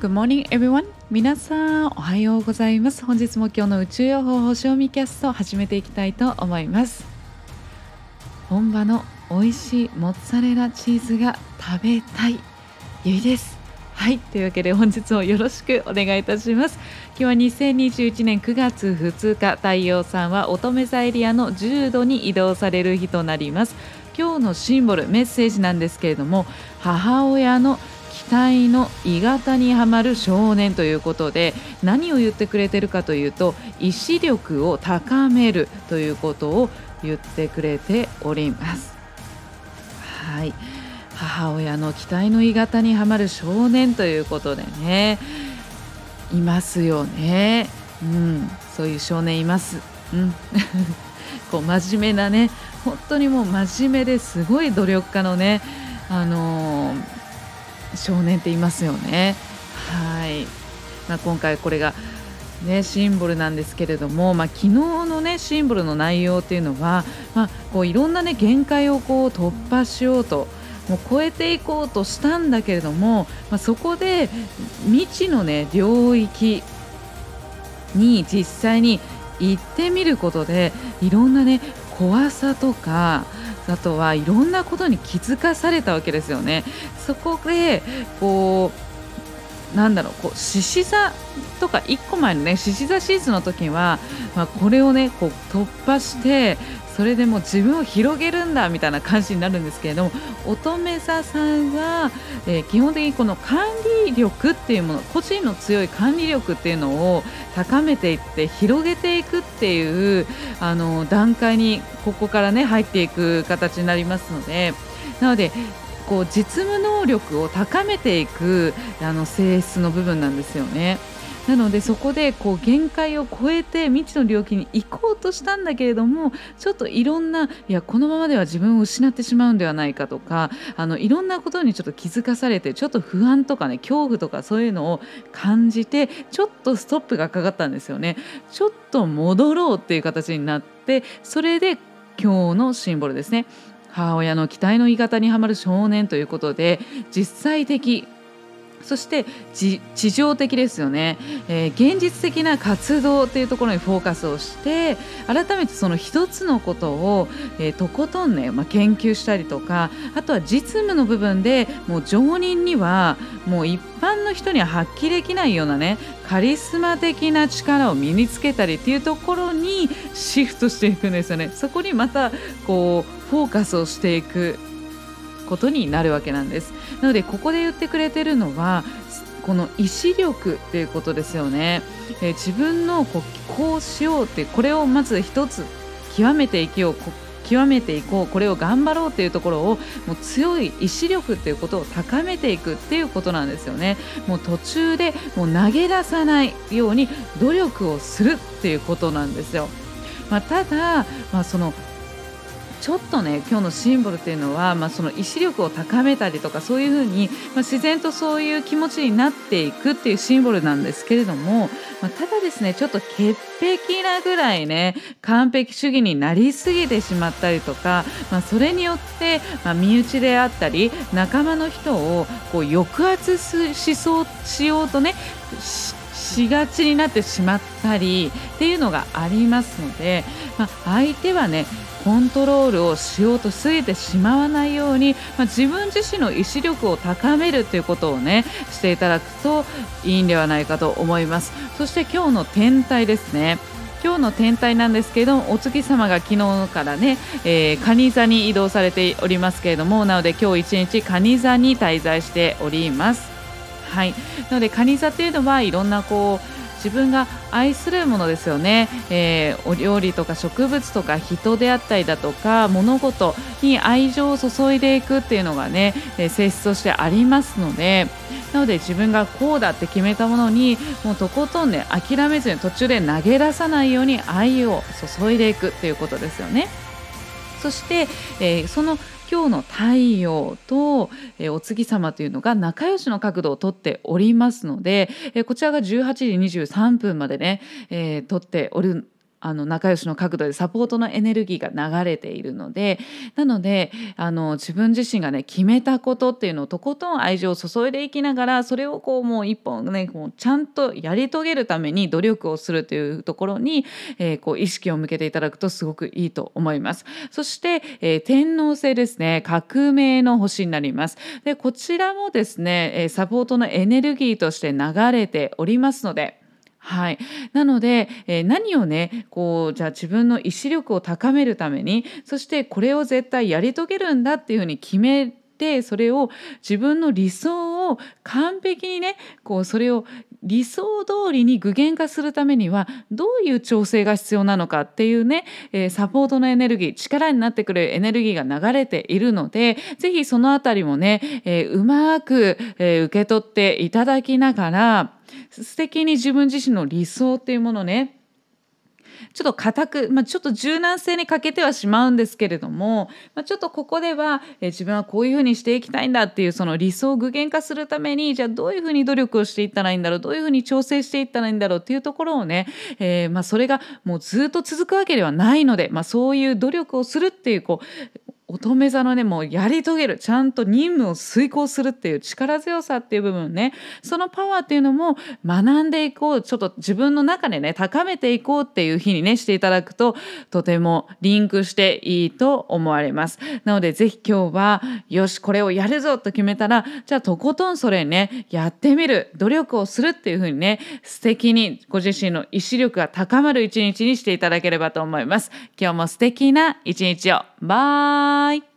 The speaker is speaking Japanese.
Good morning everyone. 皆さんおはようございます。本日も今日の宇宙予報星読みキャストを始めていきたいと思います。本場の美味しいモッツァレラチーズが食べたいゆいです。はいというわけで本日もよろしくお願いいたします。今日は2021年9月2日太陽さんは乙女座エリアの10度に移動される日となります。今日のシンボルメッセージなんですけれども母親の期待の鋳型にはまる少年ということで何を言ってくれてるかというと意志力を高めるということを言ってくれております。はい。母親の期待の鋳型にはまる少年ということでねいますよね。うん。そういう少年います。うん。こう真面目なね本当にもう真面目ですごい努力家のねあのー、少年っていますよね。はい、まあ、今回これがね、シンボルなんですけれども、まあ、昨日の、ね、シンボルの内容っていうのは、まあ、こういろんな、ね、限界をこう突破しようともう超えていこうとしたんだけれども、まあ、そこで未知の、ね、領域に実際に行ってみることでいろんな、ね、怖さとかあとはいろんなことに気づかされたわけですよね。そこでこうなんだろうこう獅子座とか1個前のね獅子座シーズンの時は、まあ、これをねこう突破してそれでも自分を広げるんだみたいな感じになるんですけれども乙女座さんは、えー、基本的にこの管理力っていうもの個人の強い管理力っていうのを高めていって広げていくっていうあの段階にここからね入っていく形になりますのでなのでこう実務能力を高めていくあの性質の部分なんですよね。なのでそこでこう限界を超えて未知の領域に行こうとしたんだけれどもちょっといろんないやこのままでは自分を失ってしまうんではないかとかあのいろんなことにちょっと気づかされてちょっと不安とかね恐怖とかそういうのを感じてちょっとストップがかかったんですよね。ちょっと戻ろうっていう形になってそれで今日のシンボルですね母親の期待の言い方にはまる少年ということで実際的そして地上的ですよね、えー、現実的な活動というところにフォーカスをして改めてその一つのことを、えー、とことんね、まあ、研究したりとかあとは実務の部分でもう常人にはもう一般の人には発揮できないようなねカリスマ的な力を身につけたりっていうところにシフトしていくんですよね。そこにまたこうフォーカスをしていくことになるわけなんです。なのでここで言ってくれてるのはこの意志力っていうことですよね、えー、自分のこうこうしようってこれをまず一つ極めていきよう極めていこうこれを頑張ろうっていうところをもう強い意志力っていうことを高めていくっていうことなんですよね。もう途中でもう投げ出さないように努力をするっていうことなんですよ。まあ、ただ、まあ、そのちょっとね今日のシンボルっていうのは、まあ、その意志力を高めたりとかそういうふうに、まあ、自然とそういう気持ちになっていくっていうシンボルなんですけれども、まあ、ただですねちょっと潔癖なぐらいね完璧主義になりすぎてしまったりとか、まあ、それによって、まあ、身内であったり仲間の人をこう抑圧しそうしようとねしがちになってしまったりっていうのがありますので、まあ、相手はねコントロールをしようとすぎてしまわないように、まあ、自分自身の意志力を高めるということをねしていただくといいんではないかと思います。そして今日の天体ですね。今日の天体なんですけれどもお月様が昨日からね、えー、蟹座に移動されておりますけれどもなので今日一日蟹座に滞在しております。はいなので蟹座っていうのはいろんなこう自分が愛するものですよね、えー、お料理とか植物とか人であったりだとか物事に愛情を注いでいくっていうのがね、えー、性質としてありますのでなので自分がこうだって決めたものにもうとことんね諦めずに途中で投げ出さないように愛を注いでいくっていうことですよね。そして、えー、その今日の太陽と、えお月様というのが仲良しの角度をとっておりますので、えこちらが18時23分までね、えー、撮っておるあの仲良しの角度でサポートのエネルギーが流れているのでなのであの自分自身がね決めたことっていうのをとことん愛情を注いでいきながらそれをこうもう一本ねもうちゃんとやり遂げるために努力をするというところに、えー、こう意識を向けていただくとすごくいいと思います。そして、えー、天皇星ですね革命の星になります。でこちらもですねサポートのエネルギーとして流れておりますのではい、なので、えー、何をねこうじゃあ自分の意志力を高めるためにそしてこれを絶対やり遂げるんだっていうふうに決めてそれを自分の理想完璧にねこうそれを理想通りに具現化するためにはどういう調整が必要なのかっていうね、えー、サポートのエネルギー力になってくれるエネルギーが流れているので是非そのあたりもね、えー、うまく、えー、受け取っていただきながら素敵に自分自身の理想っていうものねちょっと硬く、まあ、ちょっと柔軟性に欠けてはしまうんですけれども、まあ、ちょっとここでは、え自分はこういうふうにしていきたいんだっていうその理想を具現化するためにじゃあどういうふうに努力をしていったらいいんだろうどういうふうに調整していったらいいんだろうっていうところをね、えー、まあ、それがもうずっと続くわけではないので、まあ、そういう努力をするっていうこう乙女座のねもうやり遂げる。ちゃんと任務を遂行するっていう力強さっていう部分ね。そのパワーっていうのも学んでいこうちょっと自分の中でね高めていこうっていう日にねしていただくととてもリンクしていいと思われます。なので是非今日はよしこれをやるぞと決めたらじゃあとことんそれねやってみる。努力をするっていう風にね素敵にご自身の意志力が高まる一日にしていただければと思います。今日も素敵な一日を。バイ。はい。